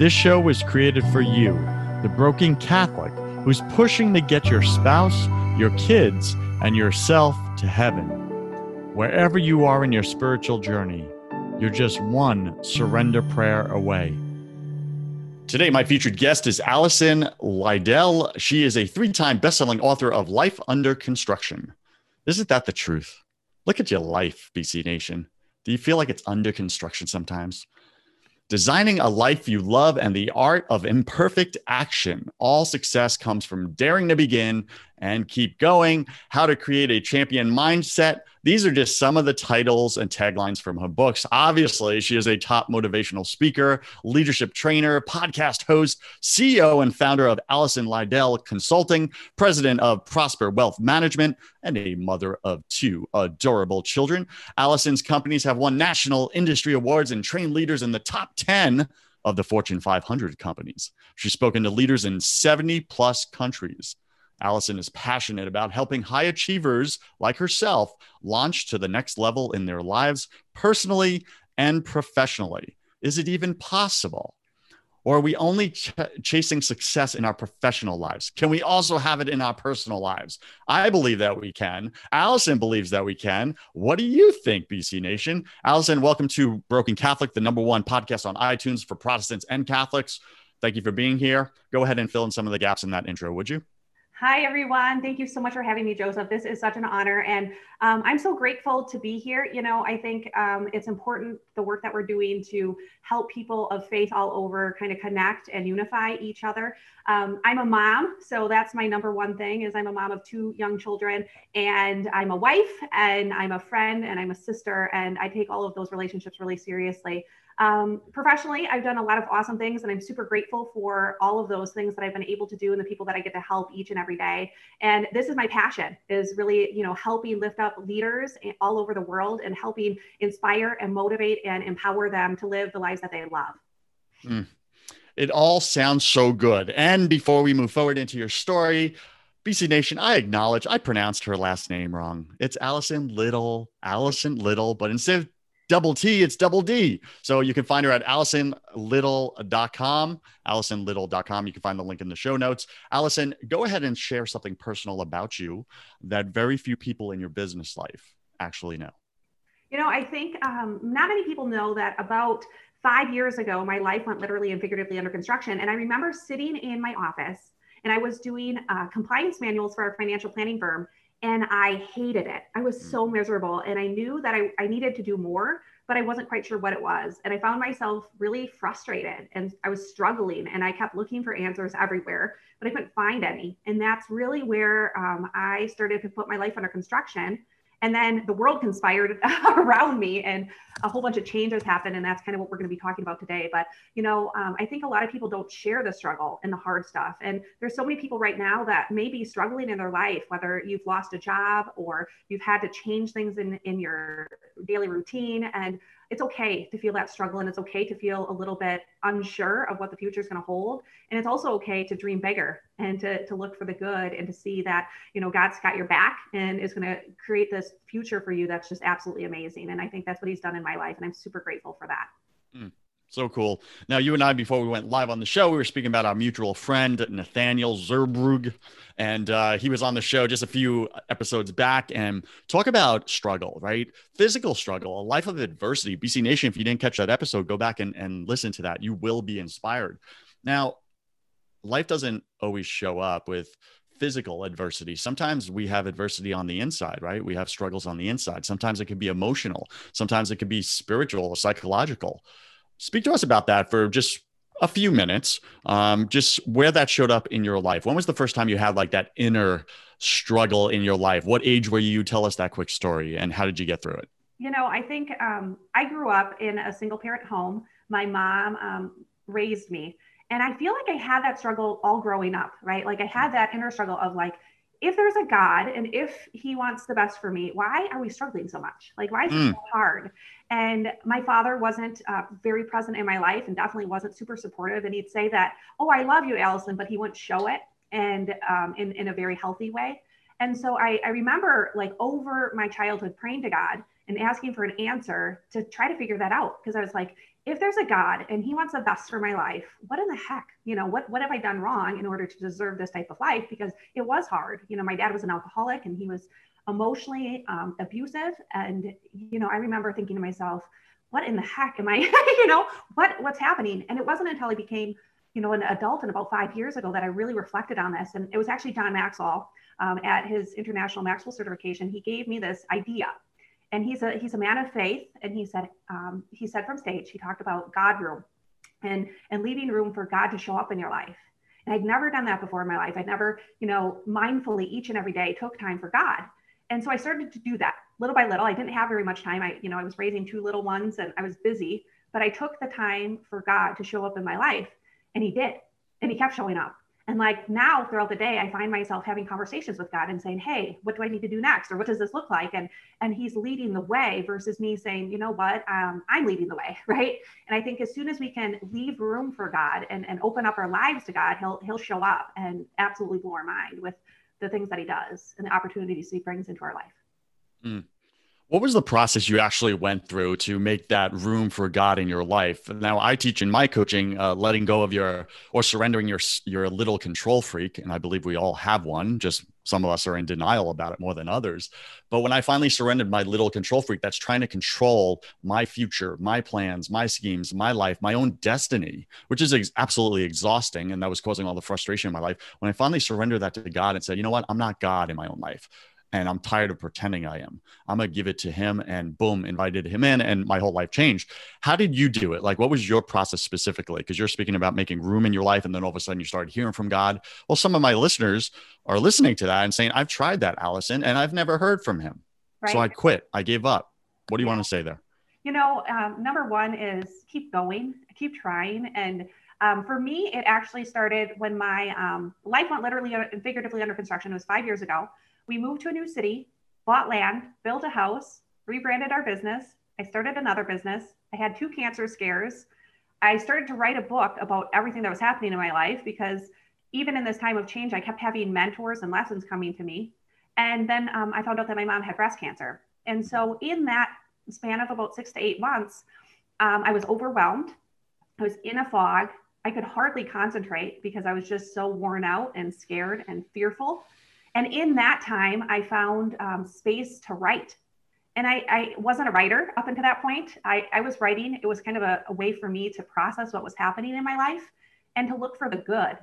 This show was created for you, the broken Catholic who's pushing to get your spouse, your kids, and yourself to heaven. Wherever you are in your spiritual journey, you're just one surrender prayer away. Today, my featured guest is Allison Lydell. She is a three time best-selling author of Life Under Construction. Isn't that the truth? Look at your life, BC Nation. Do you feel like it's under construction sometimes? Designing a life you love and the art of imperfect action. All success comes from daring to begin and keep going. How to create a champion mindset. These are just some of the titles and taglines from her books. Obviously, she is a top motivational speaker, leadership trainer, podcast host, CEO and founder of Allison Lydell Consulting, president of Prosper Wealth Management, and a mother of two adorable children. Allison's companies have won national industry awards and trained leaders in the top 10 of the Fortune 500 companies. She's spoken to leaders in 70 plus countries. Allison is passionate about helping high achievers like herself launch to the next level in their lives, personally and professionally. Is it even possible? Or are we only ch- chasing success in our professional lives? Can we also have it in our personal lives? I believe that we can. Allison believes that we can. What do you think, BC Nation? Allison, welcome to Broken Catholic, the number one podcast on iTunes for Protestants and Catholics. Thank you for being here. Go ahead and fill in some of the gaps in that intro, would you? Hi, everyone. Thank you so much for having me, Joseph. This is such an honor. And um, I'm so grateful to be here. You know, I think um, it's important the work that we're doing to help people of faith all over kind of connect and unify each other. Um, I'm a mom, so that's my number one thing is I'm a mom of two young children and I'm a wife and I'm a friend and I'm a sister and I take all of those relationships really seriously. Um, professionally, I've done a lot of awesome things, and I'm super grateful for all of those things that I've been able to do and the people that I get to help each and every day. And this is my passion: is really, you know, helping lift up leaders all over the world and helping inspire and motivate and empower them to live the lives that they love. Mm. It all sounds so good. And before we move forward into your story, BC Nation, I acknowledge I pronounced her last name wrong. It's Allison Liddle, Allison Liddle, but instead of double T, it's double D. So you can find her at AllisonLiddle.com, AllisonLiddle.com. You can find the link in the show notes. Allison, go ahead and share something personal about you that very few people in your business life actually know. You know, I think um, not many people know that about five years ago, my life went literally and figuratively under construction. And I remember sitting in my office and I was doing uh, compliance manuals for our financial planning firm and I hated it. I was so mm. miserable and I knew that I, I needed to do more, but I wasn't quite sure what it was. And I found myself really frustrated and I was struggling and I kept looking for answers everywhere, but I couldn't find any. And that's really where um, I started to put my life under construction and then the world conspired around me and a whole bunch of changes happened and that's kind of what we're going to be talking about today. But you know um, i think a lot of people don't share the struggle and the hard stuff. And there's so many people right now that may be struggling in their life whether you've lost a job or you've had to change things in in your daily routine. And it's okay to feel that struggle and it's okay to feel a little bit unsure of what the future is going to hold. And it's also okay to dream bigger and to, to look for the good and to see that you know god's got your back and is going to create this future for you that's just absolutely amazing. And i think that's what he's done in my life and i'm super grateful for that. Mm. So cool. Now, you and I, before we went live on the show, we were speaking about our mutual friend, Nathaniel Zerbrug. And uh, he was on the show just a few episodes back and talk about struggle, right? Physical struggle, a life of adversity. BC Nation, if you didn't catch that episode, go back and, and listen to that. You will be inspired. Now, life doesn't always show up with physical adversity. Sometimes we have adversity on the inside, right? We have struggles on the inside. Sometimes it can be emotional. Sometimes it can be spiritual or psychological. Speak to us about that for just a few minutes, um, just where that showed up in your life. When was the first time you had like that inner struggle in your life? What age were you? Tell us that quick story and how did you get through it? You know, I think um, I grew up in a single parent home. My mom um, raised me. And I feel like I had that struggle all growing up, right? Like I had that inner struggle of like, if there's a God and if he wants the best for me, why are we struggling so much? Like, why is mm. it so hard? And my father wasn't uh, very present in my life and definitely wasn't super supportive. And he'd say that, oh, I love you, Allison, but he wouldn't show it and um, in, in a very healthy way. And so I, I remember like over my childhood praying to God and asking for an answer to try to figure that out. Because I was like, if there's a God and he wants the best for my life, what in the heck, you know, what, what have I done wrong in order to deserve this type of life? Because it was hard. You know, my dad was an alcoholic and he was emotionally um, abusive. And, you know, I remember thinking to myself, what in the heck am I, you know, what, what's happening? And it wasn't until I became, you know, an adult and about five years ago that I really reflected on this. And it was actually John Maxwell um, at his international Maxwell certification. He gave me this idea and he's a he's a man of faith. And he said um, he said from stage he talked about god room and and leaving room for god to show up in your life. And i'd never done that before in my life. I'd never you know mindfully each and every day took time for god. And so i started to do that little by little. I didn't have very much time. I you know i was raising two little ones and i was busy but i took the time for god to show up in my life. And he did. And he kept showing up and like now throughout the day, I find myself having conversations with God and saying, Hey, what do I need to do next? Or what does this look like? And and he's leading the way versus me saying, you know what, um, I'm leading the way, right? And I think as soon as we can leave room for God and, and open up our lives to God, he'll he'll show up and absolutely blow our mind with the things that he does and the opportunities he brings into our life. Mm. What was the process you actually went through to make that room for God in your life? Now, I teach in my coaching, uh, letting go of your or surrendering your your little control freak, and I believe we all have one. Just some of us are in denial about it more than others. But when I finally surrendered my little control freak, that's trying to control my future, my plans, my schemes, my life, my own destiny, which is ex- absolutely exhausting, and that was causing all the frustration in my life. When I finally surrendered that to God and said, you know what, I'm not God in my own life and I'm tired of pretending I am. I'm gonna give it to him, and boom, invited him in, and my whole life changed. How did you do it? Like, what was your process specifically? Because you're speaking about making room in your life, and then all of a sudden you started hearing from God. Well, some of my listeners are listening to that and saying, "I've tried that, Allison, and I've never heard from him." Right. So I quit. I gave up. What do you yeah. want to say there? You know, um, number one is keep going, keep trying, and um, for me, it actually started when my um, life went literally and figuratively under construction. It was five years ago we moved to a new city, bought land, built a house, rebranded our business. I started another business. I had two cancer scares. I started to write a book about everything that was happening in my life because even in this time of change, I kept having mentors and lessons coming to me. And then um, I found out that my mom had breast cancer. And so, in that span of about six to eight months, um, I was overwhelmed. I was in a fog. I could hardly concentrate because I was just so worn out and scared and fearful. And in that time, I found um, space to write. And I, I, wasn't a writer up until that point. I, I was writing. It was kind of a, a way for me to process what was happening in my life and to look for the good.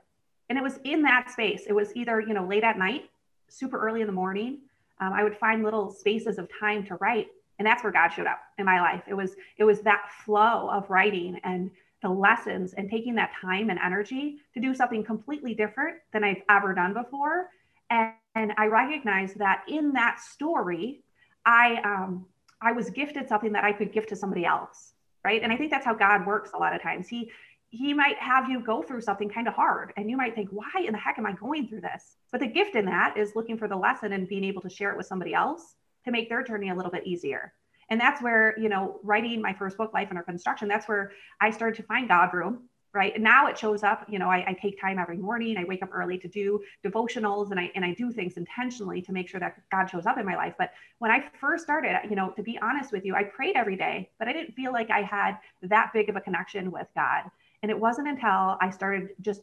And it was in that space. It was either, you know, late at night, super early in the morning. Um, I would find little spaces of time to write. And that's where God showed up in my life. It was, it was that flow of writing and the lessons and taking that time and energy to do something completely different than I've ever done before and, and I recognized that in that story, I um, I was gifted something that I could give to somebody else, right? And I think that's how God works a lot of times. He he might have you go through something kind of hard and you might think why in the heck am i going through this but the gift in that is looking for the lesson and being able to share it with somebody else to make their journey a little bit easier and that's where you know writing my first book life under construction that's where i started to find god room right? And now it shows up you know I, I, take time every morning i wake up early to do devotionals and i and i do things intentionally to make sure that god shows up in my life. But when i first started you know to be honest with you i prayed every day but i didn't feel like i had that big of a connection with god. And it wasn't until i started just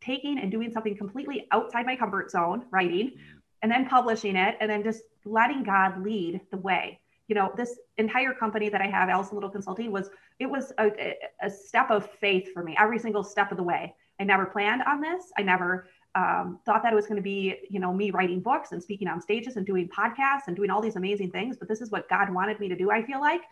taking and doing something completely outside my comfort zone writing mm-hmm. and then publishing it and then just letting god lead the way you know, this entire company that I have, Allison Liddle Consulting, was it was a, a step of faith for me every single step of the way. I never planned on this. I never um, thought that it was going to be, you know, me writing books and speaking on stages and doing podcasts and doing all these amazing things. But this is what God wanted me to do, I feel like.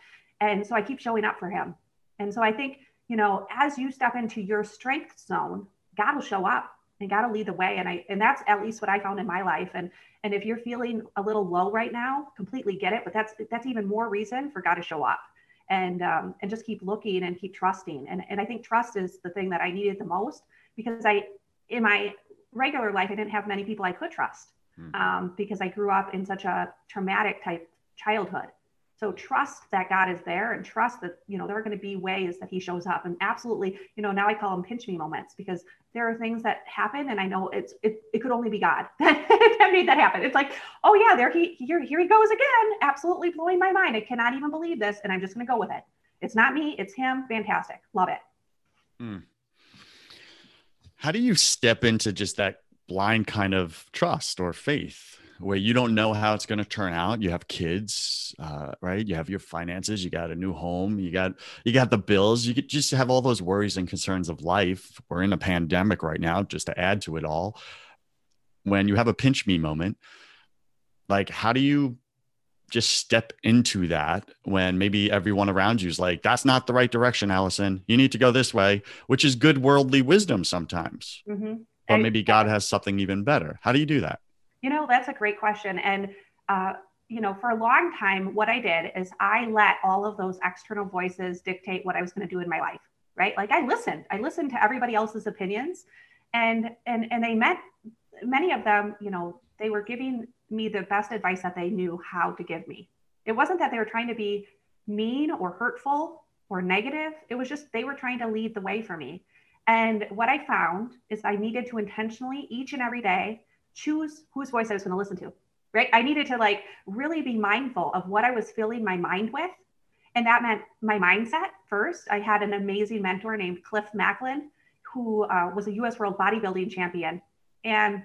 And so I keep showing up for him. And so I think, you know, as you step into your strength zone, God will show up and got to lead the way. And I, and that's at least what I found in my life. And, and if you're feeling a little low right now, completely get it. But that's, that's even more reason for God to show up and, um, and just keep looking and keep trusting. And, and I think trust is the thing that I needed the most because I, in my regular life, I didn't have many people I could trust mm-hmm. um, because I grew up in such a traumatic type childhood. So trust that God is there and trust that, you know, there are going to be ways that he shows up and absolutely, you know, now I call them pinch me moments because there are things that happen and I know it's, it, it could only be God that made that happen. It's like, oh yeah, there he, here, here he goes again. Absolutely blowing my mind. I cannot even believe this. And I'm just going to go with it. It's not me. It's him. Fantastic. Love it. Mm. How do you step into just that blind kind of trust or faith? Where you don't know how it's going to turn out. You have kids, uh, right? You have your finances. You got a new home. You got you got the bills. You just have all those worries and concerns of life. We're in a pandemic right now, just to add to it all. When you have a pinch me moment, like how do you just step into that when maybe everyone around you is like, that's not the right direction, Allison. You need to go this way, which is good worldly wisdom sometimes. Mm-hmm. But maybe God has something even better. How do you do that? You know, that's a great question. And, uh, you know, for a long time, what I did is I let all of those external voices dictate what I was going to do in my life, right? Like I listened, I listened to everybody else's opinions and, and, and they meant many of them, you know, they were giving me the best advice that they knew how to give me. It wasn't that they were trying to be mean or hurtful or negative. It was just they were trying to lead the way for me. And what I found is I needed to intentionally each and every day choose whose voice I was going to listen to, right? I needed to like really be mindful of what I was filling my mind with. And that meant my mindset first. I had an amazing mentor named Cliff Macklin, who uh, was a US World Bodybuilding Champion. And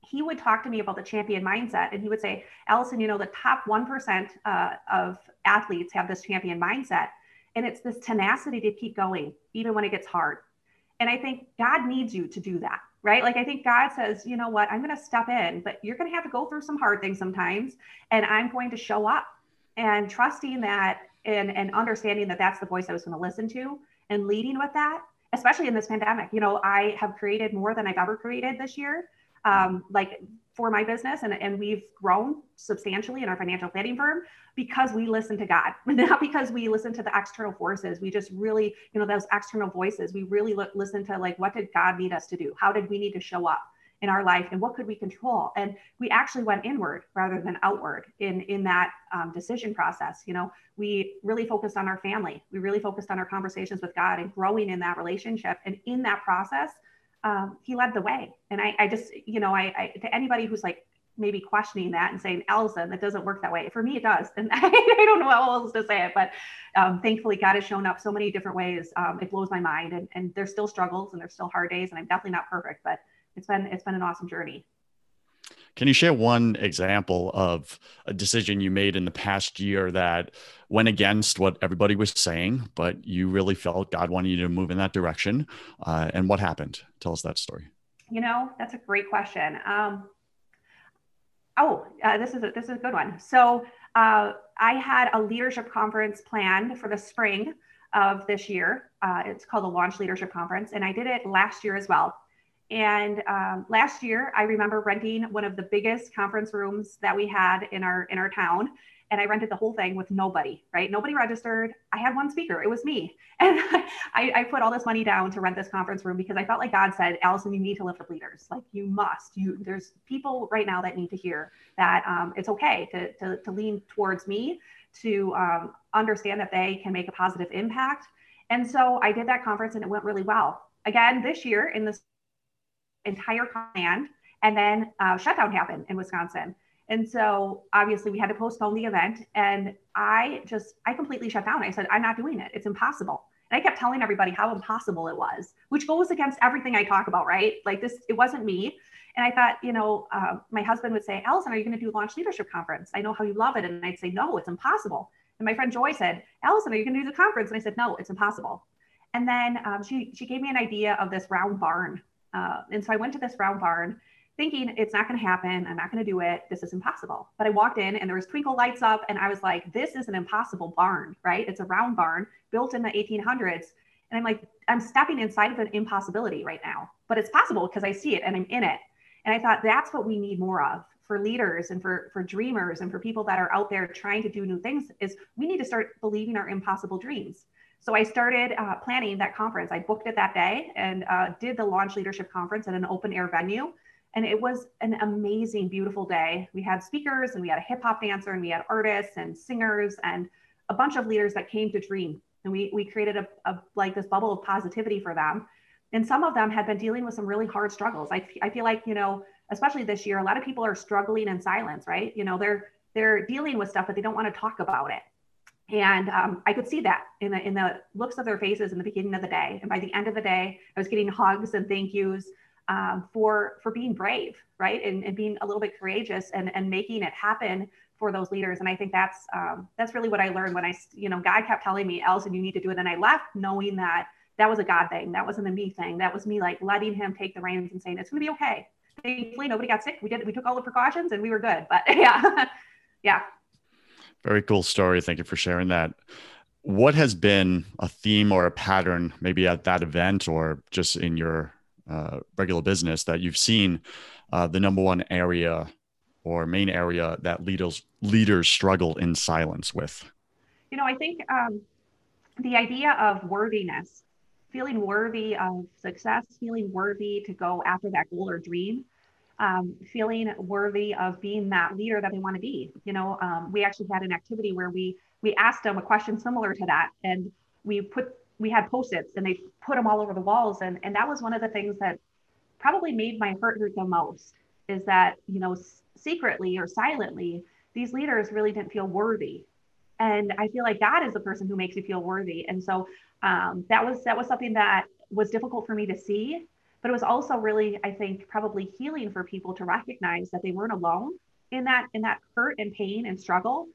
he would talk to me about the champion mindset. And he would say, Allison, you know, the top 1% uh, of athletes have this champion mindset. And it's this tenacity to keep going, even when it gets hard. And I think God needs you to do that right? Like I think God says, you know what, I'm going to step in, but you're going to have to go through some hard things sometimes, and I'm going to show up and trusting that and and understanding that that's the voice I was going to listen to and leading with that, especially in this pandemic. You know, I have created more than I've ever created this year. Um, like for my business and, and we've grown substantially in our financial planning firm because we listen to God, not because we listen to the external forces. We just really, you know, those external voices, we really look, listen to like, what did God need us to do? How did we need to show up? in our life and what could we control and we actually went inward rather than outward in in that um, decision process you know we really focused on our family we really focused on our conversations with god and growing in that relationship and in that process um, he led the way. And I, I just, you know, I, I, to anybody who's like maybe questioning that and saying, Allison, that doesn't work that way. For me, it does. And I, I don't know how else to say it, but um, thankfully, God has shown up so many different ways. Um, it blows my mind. And, and there's still struggles and there's still hard days. And I'm definitely not perfect, but it's been, it's been an awesome journey. Can you share one example of a decision you made in the past year that went against what everybody was saying, but you really felt God wanted you to move in that direction? Uh, and what happened? Tell us that story. You know, that's a great question. Um, oh, uh, this is a, this is a good one. So uh, I had a leadership conference planned for the spring of this year. Uh, it's called the Launch Leadership Conference, and I did it last year as well. And um, last year, I remember renting one of the biggest conference rooms that we had in our in our town, and I rented the whole thing with nobody. Right, nobody registered. I had one speaker. It was me, and I, I put all this money down to rent this conference room because I felt like God said, "Allison, you need to lift up leaders. Like you must. You there's people right now that need to hear that um, it's okay to, to to lean towards me, to um, understand that they can make a positive impact." And so I did that conference, and it went really well. Again, this year in the entire land. And then uh, shutdown happened in Wisconsin. And so obviously we had to postpone the event. And I just, I completely shut down. I said, I'm not doing it. It's impossible. And I kept telling everybody how impossible it was, which goes against everything I talk about, right? Like this, it wasn't me. And I thought, you know, uh, my husband would say, Allison, are you going to do launch leadership conference? I know how you love it. And I'd say, no, it's impossible. And my friend Joy said, Allison, are you going to do the conference? And I said, no, it's impossible. And then um, she, she gave me an idea of this round barn. Uh, and so I went to this round barn thinking it's not going to happen. I'm not going to do it. This is impossible. But I walked in and there was twinkle lights up and I was like, this is an impossible barn, right? It's a round barn built in the 1800s. And I'm like, I'm stepping inside of an impossibility right now, but it's possible because I see it and I'm in it. And I thought that's what we need more of for leaders and for, for dreamers and for people that are out there trying to do new things is we need to start believing our impossible dreams. So I started uh, planning that conference. I booked it that day and uh, did the launch leadership conference at an open air venue. And it was an amazing, beautiful day. We had speakers and we had a hip hop dancer and we had artists and singers and a bunch of leaders that came to dream. And we, we created a, a like this bubble of positivity for them. And some of them had been dealing with some really hard struggles. I, I feel like, you know, especially this year, a lot of people are struggling in silence, right? You know, they're they're dealing with stuff, but they don't want to talk about it. And um, I could see that in the in the looks of their faces in the beginning of the day. And by the end of the day, I was getting hugs and thank yous um, for for being brave, right, and, and being a little bit courageous and and making it happen for those leaders. And I think that's um, that's really what I learned when I, you know, God kept telling me, Allison, you need to do it. And I left knowing that that was a God thing. That wasn't a me thing. That was me like letting Him take the reins and saying it's going to be okay. Thankfully, nobody got sick. We did. We took all the precautions and we were good. But yeah, yeah. Very cool story. Thank you for sharing that. What has been a theme or a pattern, maybe at that event or just in your uh, regular business, that you've seen uh, the number one area or main area that leaders leaders struggle in silence with? You know, I think um, the idea of worthiness, feeling worthy of success, feeling worthy to go after that goal or dream, um, feeling worthy of being that leader that they want to be. You know, um, we actually had an activity where we we asked them a question similar to that, and we put we had post-its and they put them all over the walls, and and that was one of the things that probably made my heart hurt the most is that you know secretly or silently these leaders really didn't feel worthy and i feel like god is the person who makes you feel worthy and so um, that was that was something that was difficult for me to see but it was also really i think probably healing for people to recognize that they weren't alone in that in that hurt and pain and struggle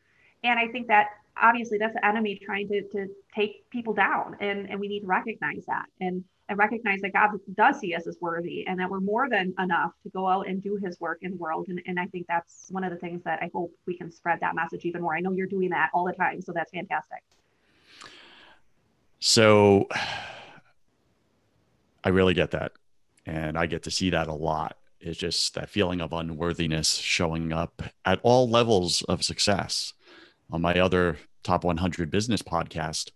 and i think that obviously that's the enemy trying to, to take people down and and we need to recognize that and and recognize that God does see us as worthy and that we're more than enough to go out and do his work in the world. And, and I think that's one of the things that I hope we can spread that message even more. I know you're doing that all the time. So that's fantastic. So I really get that. And I get to see that a lot. It's just that feeling of unworthiness showing up at all levels of success. On my other top 100 business podcast,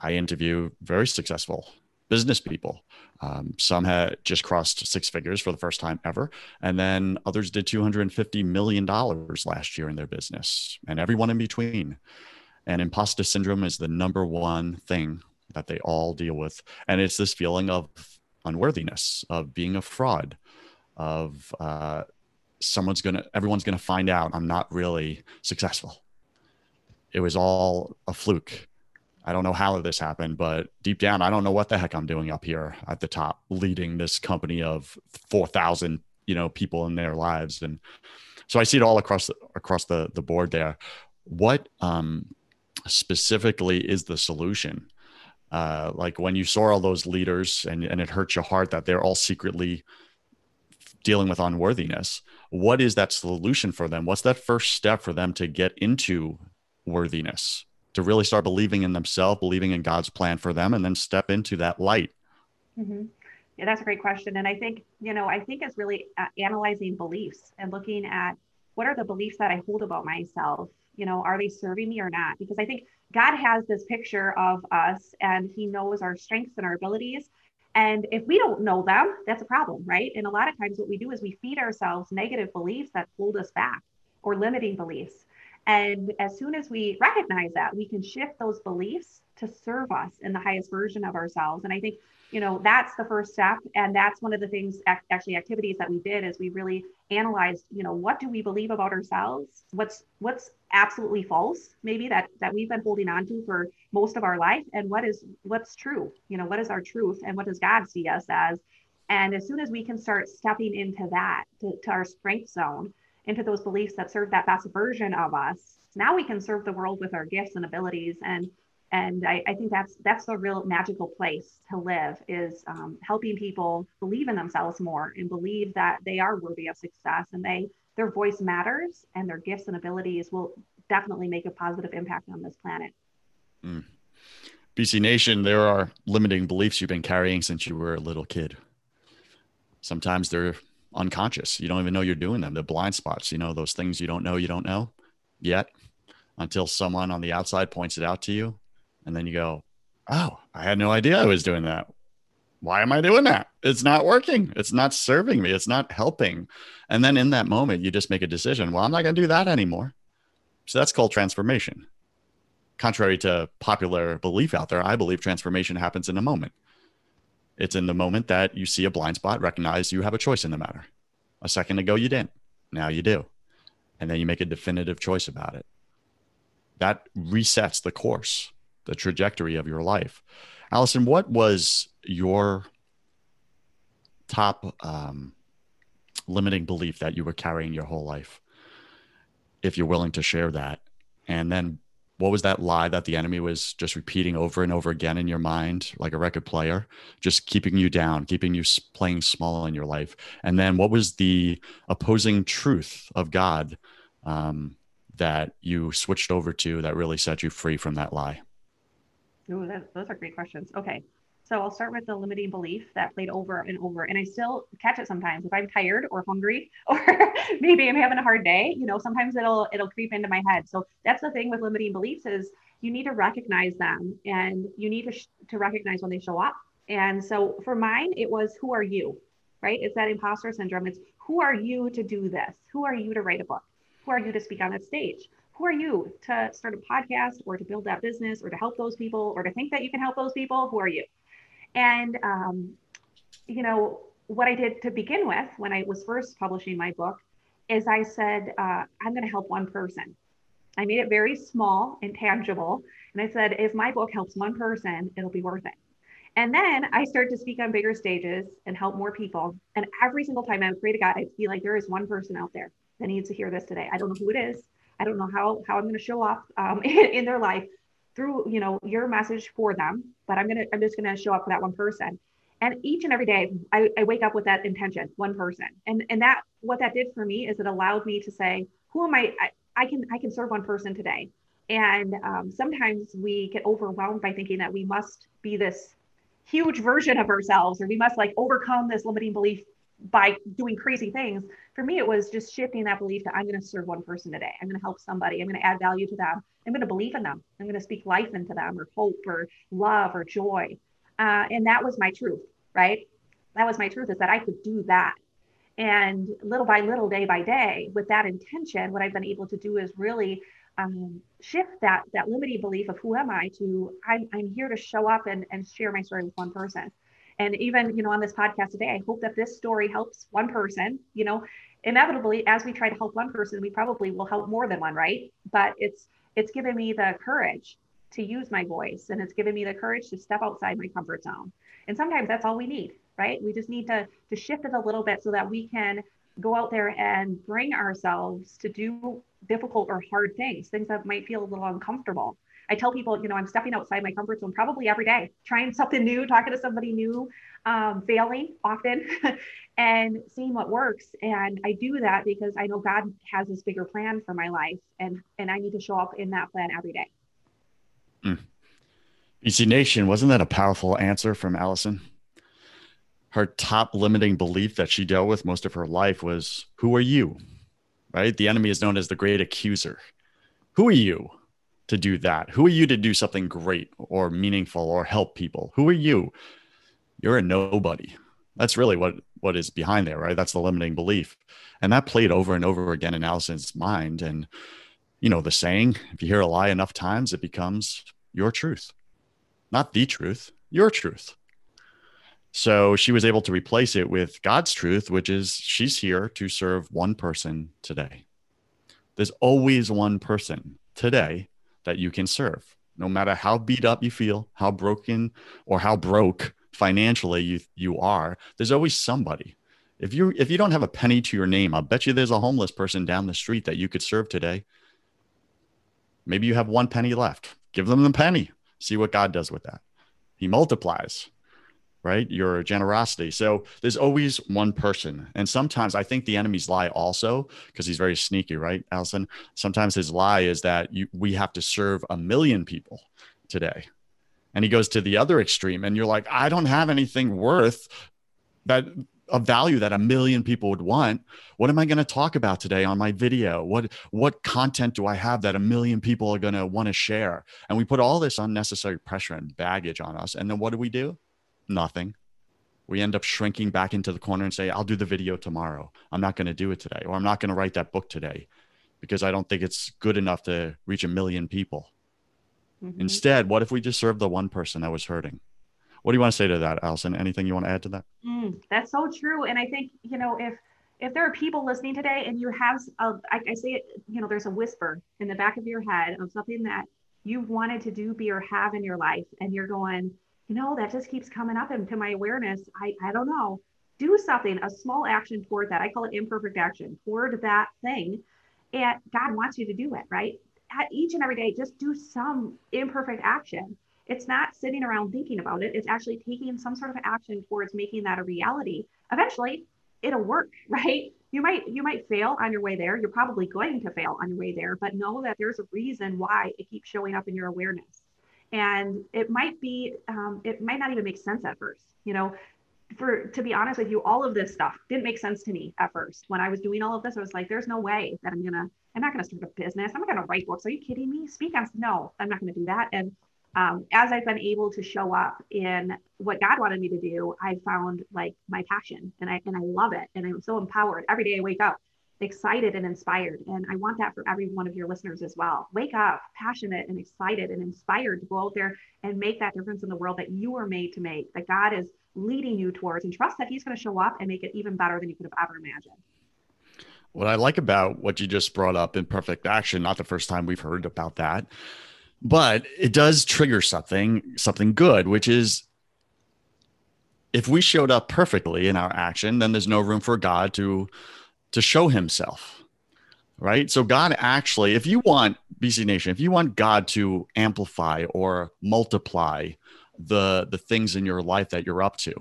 I interview very successful business people. Um, some had just crossed six figures for the first time ever. And then others did $250 million last year in their business, and everyone in between. And imposter syndrome is the number one thing that they all deal with. And it's this feeling of unworthiness, of being a fraud, of uh, someone's going to, everyone's going to find out I'm not really successful. It was all a fluke I don't know how this happened, but deep down, I don't know what the heck I'm doing up here at the top, leading this company of 4,000, you know, people in their lives. And so I see it all across the, across the, the board there. What um, specifically is the solution? Uh, like when you saw all those leaders and, and it hurts your heart that they're all secretly dealing with unworthiness. What is that solution for them? What's that first step for them to get into worthiness? to really start believing in themselves, believing in God's plan for them, and then step into that light? Mm-hmm. Yeah, that's a great question. And I think, you know, I think it's really uh, analyzing beliefs and looking at what are the beliefs that I hold about myself? You know, are they serving me or not? Because I think God has this picture of us and he knows our strengths and our abilities. And if we don't know them, that's a problem, right? And a lot of times what we do is we feed ourselves negative beliefs that hold us back or limiting beliefs. And as soon as we recognize that, we can shift those beliefs to serve us in the highest version of ourselves. And I think, you know, that's the first step. And that's one of the things, actually, activities that we did is we really analyzed, you know, what do we believe about ourselves? What's what's absolutely false, maybe that that we've been holding on to for most of our life, and what is what's true? You know, what is our truth, and what does God see us as? And as soon as we can start stepping into that, to, to our strength zone, into those beliefs that serve that best version of us now we can serve the world with our gifts and abilities and and I, I, think that's that's the real magical place to live is um, helping people believe in themselves more and believe that they are worthy of success and they their voice matters and their gifts and abilities will definitely make a positive impact on this planet. Mm. bc nation there are limiting beliefs you've been carrying since you were a little kid. Sometimes they're unconscious. You don't even know you're doing them. They're blind spots you know those things you don't know you don't know yet until someone on the outside points it out to you and then you go, oh, I had no idea I was doing that. Why am I doing that? It's not working. It's not serving me. It's not helping. And then in that moment, you just make a decision. Well, I'm not going to do that anymore. So that's called transformation. Contrary to popular belief out there, I believe transformation happens in a moment. It's in the moment that you see a blind spot, recognize you have a choice in the matter. A second ago, you didn't. Now you do. And then you make a definitive choice about it. That resets the course the trajectory of your life. Allison, what was your top um, limiting belief that you were carrying your whole life? If you're willing to share that. And then what was that lie that the enemy was just repeating over and over again in your mind, like a record player, just keeping you down, keeping you playing small in your life? And then what was the opposing truth of God um, that you switched over to that really set you free from that lie? Ooh, that, those are great questions. Okay. So I'll start with the limiting belief that played over and over. And I still catch it sometimes if I'm tired or hungry or maybe I'm having a hard day, you know, sometimes it'll it'll creep into my head. So that's the thing with limiting beliefs is you need to recognize them and you need to, sh- to recognize when they show up. And so for mine, it was who are you? Right? It's that imposter syndrome. It's who are you to do this? Who are you to write a book? Who are you to speak on a stage? Who are you to start a podcast or to build that business or to help those people or to think that you can help those people? Who are you? And, um, you know, what I did to begin with when I was first publishing my book is I said, uh, I'm going to help one person. I made it very small and tangible. And I said, if my book helps one person, it'll be worth it. And then I started to speak on bigger stages and help more people. And every single time I would pray to God, I'd feel like there is one person out there that needs to hear this today. I don't know who it is. I don't know how how I'm going to show up um, in, in their life through you know your message for them, but I'm gonna I'm just gonna show up for that one person. And each and every day, I, I wake up with that intention, one person, and and that what that did for me is it allowed me to say, who am I? I, I can I can serve one person today. And um, sometimes we get overwhelmed by thinking that we must be this huge version of ourselves, or we must like overcome this limiting belief by doing crazy things. For me, it was just shifting that belief that I'm going to serve one person today. I'm going to help somebody. I'm going to add value to them. I'm going to believe in them. I'm going to speak life into them or hope or love or joy. Uh, and that was my truth, right? That was my truth is that I could do that. And little by little, day by day, with that intention, what I've been able to do is really um, shift that that limiting belief of who am I to I'm, I'm here to show up and, and share my story with one person. And even, you know, on this podcast today, I hope that this story helps one person, you know, inevitably as we try to help one person, we probably will help more than one, right? But it's it's given me the courage to use my voice and it's given me the courage to step outside my comfort zone. And sometimes that's all we need, right? We just need to to shift it a little bit so that we can go out there and bring ourselves to do difficult or hard things, things that might feel a little uncomfortable. I tell people, you know, I'm stepping outside my comfort zone probably every day, trying something new, talking to somebody new, um, failing often, and seeing what works. And I do that because I know God has this bigger plan for my life, and and I need to show up in that plan every day. Mm. BC Nation, wasn't that a powerful answer from Allison? Her top limiting belief that she dealt with most of her life was, "Who are you?" Right? The enemy is known as the great accuser. Who are you? To do that? Who are you to do something great or meaningful or help people? Who are you? You're a nobody. That's really what what is behind there, right? That's the limiting belief. And that played over and over again in Allison's mind. And you know, the saying, if you hear a lie enough times, it becomes your truth. Not the truth, your truth. So she was able to replace it with God's truth, which is she's here to serve one person today. There's always one person today that you can serve. No matter how beat up you feel, how broken or how broke financially you you are, there's always somebody. If you if you don't have a penny to your name, I'll bet you there's a homeless person down the street that you could serve today. Maybe you have one penny left. Give them the penny. See what God does with that. He multiplies, right? Your generosity. So there's always one person. And sometimes I think the enemy's lie also, because he's very sneaky, right, Allison? Sometimes his lie is that you, we have to serve a million people today. And he goes to the other extreme, and you're like, I don't have anything worth that a value that a million people would want what am i going to talk about today on my video what what content do i have that a million people are going to want to share and we put all this unnecessary pressure and baggage on us and then what do we do nothing we end up shrinking back into the corner and say i'll do the video tomorrow i'm not going to do it today or i'm not going to write that book today because i don't think it's good enough to reach a million people mm-hmm. instead what if we just serve the one person that was hurting what do you want to say to that, Allison? Anything you want to add to that? Mm, that's so true. And I think, you know, if if there are people listening today and you have, a, I, I say it, you know, there's a whisper in the back of your head of something that you've wanted to do, be, or have in your life, and you're going, you know, that just keeps coming up into my awareness. I, I don't know. Do something, a small action toward that. I call it imperfect action toward that thing. And God wants you to do it, right? At each and every day, just do some imperfect action it's not sitting around thinking about it. It's actually taking some sort of action towards making that a reality. Eventually, it'll work, right? You might you might fail on your way there. You're probably going to fail on your way there, but know that there's a reason why it keeps showing up in your awareness. And it might be um, it might not even make sense at first. You know, for to be honest with you, all of this stuff didn't make sense to me at first. When I was doing all of this, I was like, there's no way that I'm gonna I'm not gonna start a business. I'm not gonna write books. Are you kidding me? Speak on no, I'm not gonna do that. And um, as I've been able to show up in what God wanted me to do, I found like my passion and I and I love it. And I'm so empowered. Every day I wake up excited and inspired. And I want that for every one of your listeners as well. Wake up passionate and excited and inspired to go out there and make that difference in the world that you were made to make, that God is leading you towards, and trust that He's going to show up and make it even better than you could have ever imagined. What I like about what you just brought up imperfect action, not the first time we've heard about that, but it does trigger something something good which is if we showed up perfectly in our action then there's no room for god to to show himself right so god actually if you want bc nation if you want god to amplify or multiply the the things in your life that you're up to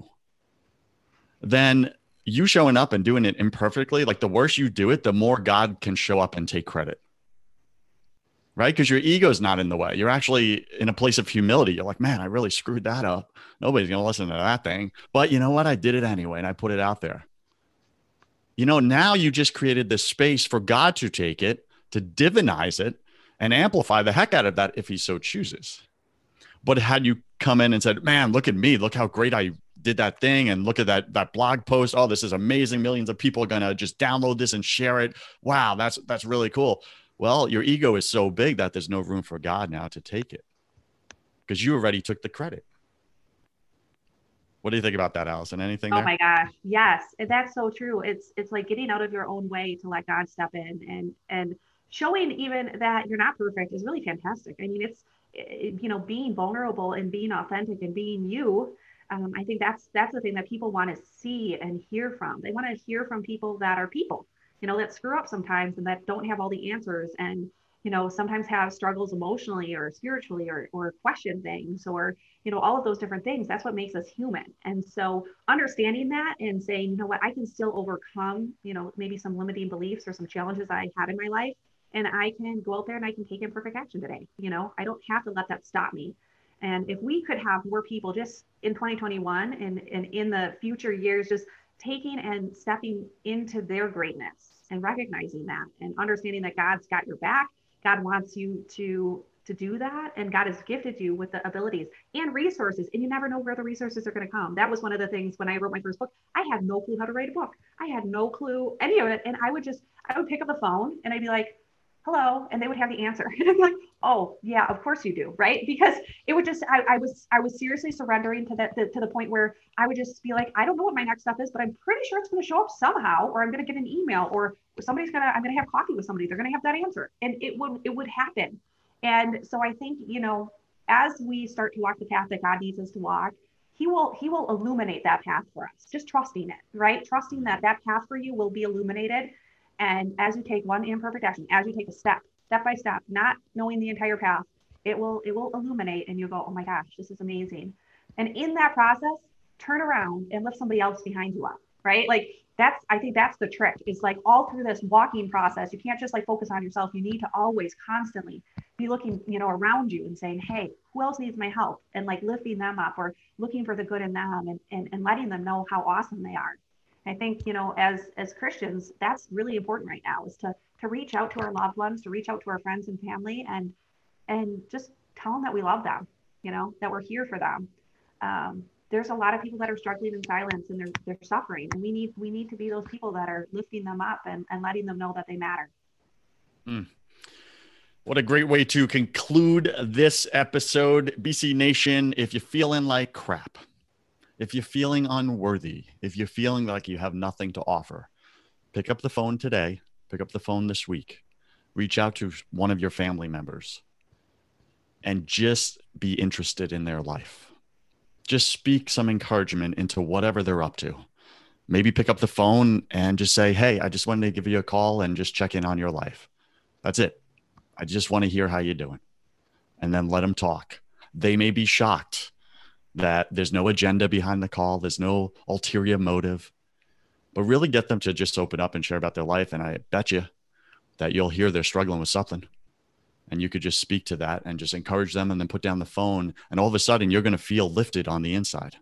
then you showing up and doing it imperfectly like the worse you do it the more god can show up and take credit right? Because your ego's not in the way. You're actually in a place of humility. You're like, man, I really screwed that up. Nobody's going to listen to that thing. But you know what? I did it anyway and I put it out there. You know, now you just created this space for God to take it, to divinize it, and amplify the heck out of that if he so chooses. But had you come in and said, man, look at me, look how great I did that thing and look at that that blog post. Oh this is amazing. Millions of people are going to just download this and share it. Wow that's that's really cool. Well, your ego is so big that there's no room for God now to take it because you already took the credit. What do you think about that, Allison? Anything? Oh there? my gosh, yes, that's so true. It's it's like getting out of your own way to let God step in and and showing even that you're not perfect is really fantastic. I mean, it's it, you know being vulnerable and being authentic and being you. Um, I think that's that's the thing that people want to see and hear from. They want to hear from people that are people you know that screw up sometimes and that don't have all the answers and you know sometimes have struggles emotionally or spiritually or, or question things or you know all of those different things. That's what makes us human. And so understanding that and saying you know what? I can still overcome you know maybe some limiting beliefs or some challenges i had in my life and i can go out there and i can take imperfect action today. You know i don't have to let that stop me. And if we could have more people just in 2021 and, and in the future years just taking and stepping into their greatness and recognizing that and understanding that God's got your back. God wants you to to do that and God has gifted you with the abilities and resources and you never know where the resources are going to come. That was one of the things when I wrote my first book. I had no clue how to write a book. I had no clue any of it and I would just I would pick up the phone and I'd be like, hello and they would have the answer and i'm like oh yeah of course you do right? Because it would just i, I was i was seriously surrendering to that to the point where i would just be like i don't know what my next step is but i'm pretty sure it's going to show up somehow or i'm going to get an email or somebody's going to i'm going to have coffee with somebody they're going to have that answer. And it would it would happen. And so i think you know as we start to walk the path that god needs us to walk he will he will illuminate that path for us. Just trusting it right? Trusting that that path for you will be illuminated. And as you take one imperfect action, as you take a step, step by step, not knowing the entire path, it will it will illuminate and you'll go, oh my gosh, this is amazing. And in that process, turn around and lift somebody else behind you up, right? Like that's I think that's the trick. Is like all through this walking process, you can't just like focus on yourself. You need to always constantly be looking, you know, around you and saying, hey, who else needs my help? And like lifting them up or looking for the good in them and, and, and letting them know how awesome they are. I think, you know, as as Christians, that's really important right now is to to reach out to our loved ones, to reach out to our friends and family and and just tell them that we love them, you know, that we're here for them. Um, there's a lot of people that are struggling in silence and they're they're suffering. And we need we need to be those people that are lifting them up and, and letting them know that they matter. Mm. What a great way to conclude this episode. BC Nation, if you're feeling like crap, if you're feeling unworthy, if you're feeling like you have nothing to offer, pick up the phone today, pick up the phone this week, reach out to one of your family members, and just be interested in their life. Just speak some encouragement into whatever they're up to. Maybe pick up the phone and just say, Hey, I just wanted to give you a call and just check in on your life. That's it I just want to hear how you're doing. And then let them talk. They may be shocked that there's no agenda behind the call, there's no ulterior motive, but really get them to just open up and share about their life. And I bet you that you'll hear they're struggling with something. And you could just speak to that and just encourage them and then put down the phone. And all of a sudden, you're going to feel lifted on the inside.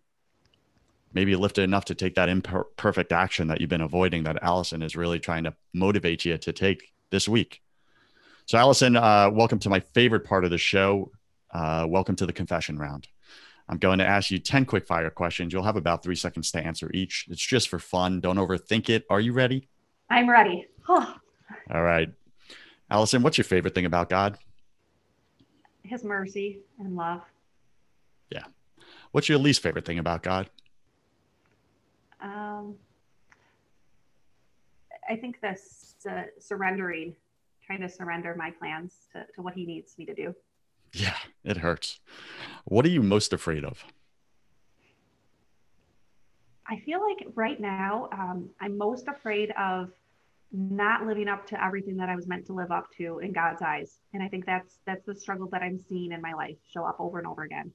Maybe lifted enough to take that imperfect action that you've been avoiding that Allison is really trying to motivate you to take this week. So, Allison, uh, welcome to my favorite part of the show. Uh, welcome to the confession round. I'm going to ask you 10 quick fire questions. You'll have about three seconds to answer each. It's just for fun. Don't overthink it. Are you ready? I'm ready. Oh. All right. Allison, what's your favorite thing about God? His mercy and love. Yeah. What's your least favorite thing about God? Um, I think this uh, surrendering trying to surrender my plans to, to what he needs me to do. Yeah, it hurts. What are you most afraid of? I feel like right now, um, I'm most afraid of not living up to everything that I was meant to live up to in God's eyes. And I think that's that's the struggle that I'm seeing in my life show up over and over again.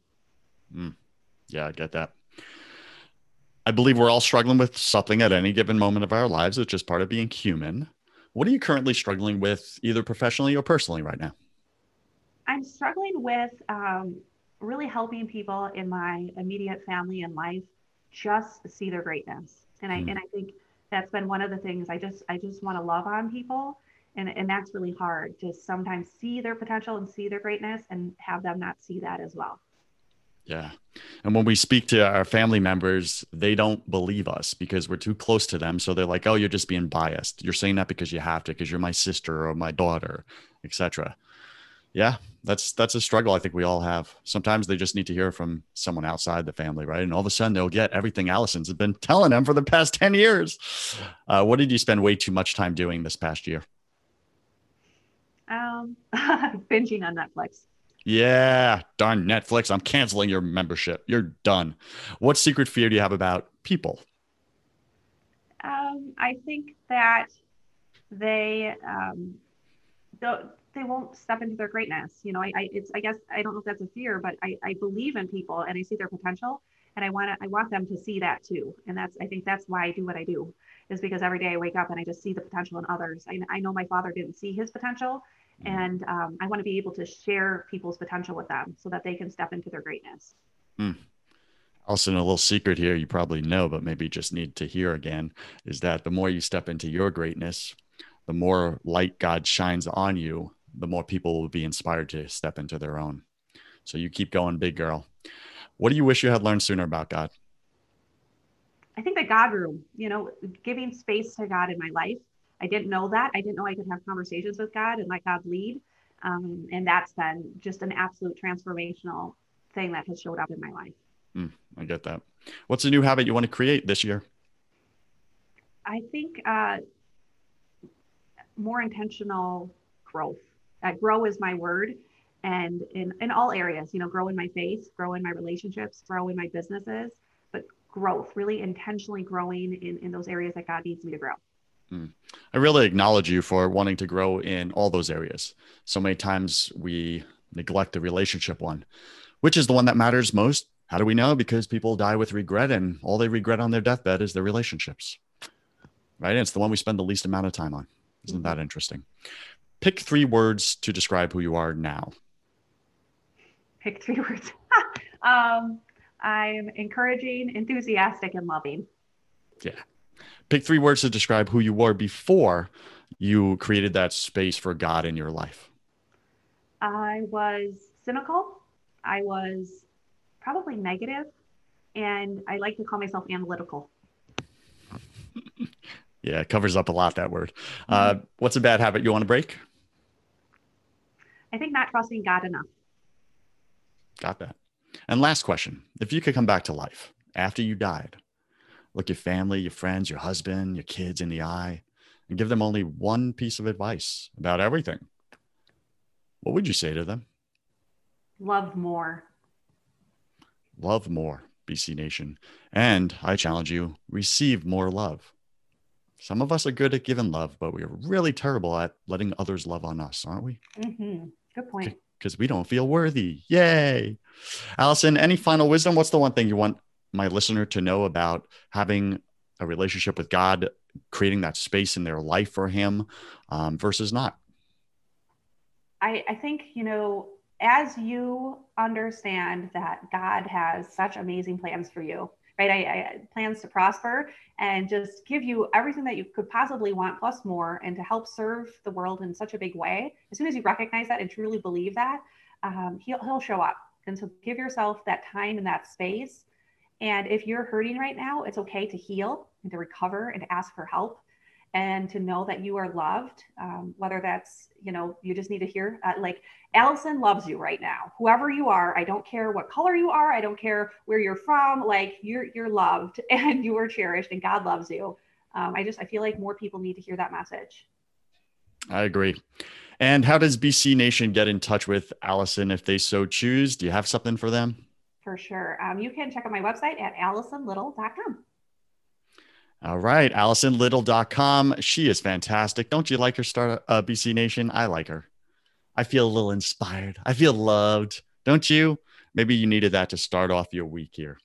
Mm. Yeah, I get that. I believe we're all struggling with something at any given moment of our lives. It's just part of being human. What are you currently struggling with, either professionally or personally, right now? I'm struggling with um, really helping people in my immediate family and life just see their greatness, and I mm. and I think that's been one of the things I just I just want to love on people, and and that's really hard to sometimes see their potential and see their greatness and have them not see that as well. Yeah. And when we speak to our family members, they don't believe us because we're too close to them. So they're like, "Oh, you're just being biased. You're saying that because you have to, because you're my sister or my daughter, etc." Yeah, that's that's a struggle I think we all have. Sometimes they just need to hear from someone outside the family, right? And all of a sudden they'll get everything Allison's been telling them for the past 10 years. Uh, what did you spend way too much time doing this past year? Um, binging on Netflix. Yeah, darn Netflix. I'm canceling your membership. You're done. What secret fear do you have about people? Um, I think that they um, they won't step into their greatness. You know, I, I it's I guess I don't know if that's a fear, but I, I believe in people and I see their potential, and I want to I want them to see that too. And that's I think that's why I do what I do, is because every day I wake up and I just see the potential in others. I, I know my father didn't see his potential, and um, i want to be able to share people's potential with them so that they can step into their greatness mm. also a little secret here you probably know but maybe just need to hear again is that the more you step into your greatness the more light god shines on you the more people will be inspired to step into their own so you keep going big girl what do you wish you had learned sooner about god i think the god room you know giving space to god in my life I didn't know that. I didn't know I could have conversations with God and let God lead. Um, and that's been just an absolute transformational thing that has showed up in my life. Mm, I get that. What's a new habit you want to create this year? I think uh, more intentional growth. Uh, grow is my word. And in, in all areas, you know, grow in my faith, grow in my relationships, grow in my businesses, but growth, really intentionally growing in, in those areas that God needs me to grow. Mm. I really acknowledge you for wanting to grow in all those areas. So many times we neglect the relationship one. Which is the one that matters most? How do we know? Because people die with regret, and all they regret on their deathbed is their relationships. Right? And it's the one we spend the least amount of time on. Isn't that interesting? Pick three words to describe who you are now. Pick three words. um, I'm encouraging, enthusiastic, and loving. Yeah. Pick three words to describe who you were before you created that space for God in your life. I was cynical. I was probably negative, and I like to call myself analytical. yeah, it covers up a lot that word. Uh, mm-hmm. what's a bad habit you want to break? I think not trusting got enough. Got that. And last question if you could come back to life after you died, look your family, your friends, your husband, your kids in the eye, and give them only one piece of advice about everything, what would you say to them? Love more. Love more, BC Nation. And I challenge you, receive more love. Some of us are good at giving love, but we're really terrible at letting others love on us, aren't we? Mm-hmm. Good point. Because we don't feel worthy. Yay. Allison, any final wisdom? What's the one thing you want my listener to know about having a relationship with God, creating that space in their life for Him um, versus not? I, I think, you know, as you understand that God has such amazing plans for you, right? I, I, plans to prosper and just give you everything that you could possibly want plus more, and to help serve the world in such a big way. As soon as you recognize that and truly believe that, um, he'll he'll show up. And so give yourself that time and that space. And if you're hurting right now, it's okay to heal and to recover and to ask for help and to know that you are loved um, whether that's you know you just need to hear uh, like allison loves you right now. Whoever you are i don't care what color you are i don't care where you're from like you're you're loved and you are cherished and god loves you. Um, i just i feel like more people need to hear that message. I agree. And how does bc nation get in touch with allison if they so choose? Do you have something for them? For sure. Um, you can check out my website at allisonliddle.com all right, AllisonLiddle.com. She is fantastic. Don't you like her start uh, BC Nation? I like her. I feel a little inspired. I feel loved. Don't you? Maybe you needed that to start off your week here.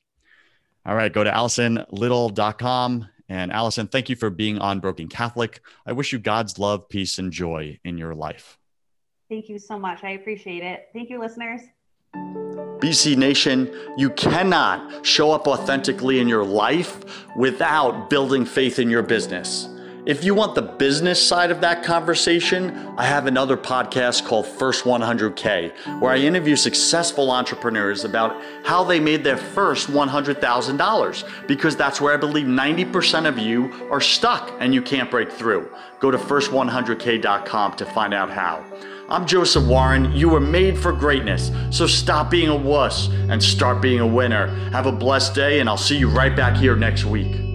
All right, go to AllisonLiddle.com. And Allison, thank you for being on Broken Catholic. I wish you God's love, peace, and joy in your life. Thank you so much. I appreciate it. Thank you, listeners. BC Nation, you cannot show up authentically in your life without building faith in your business. If you want the business side of that conversation, I have another podcast called First 100K, where I interview successful entrepreneurs about how they made their first $100,000, because that's where I believe 90% of you are stuck and you can't break through. Go to first100k.com to find out how. I'm Joseph Warren. You were made for greatness. So stop being a wuss and start being a winner. Have a blessed day, and I'll see you right back here next week.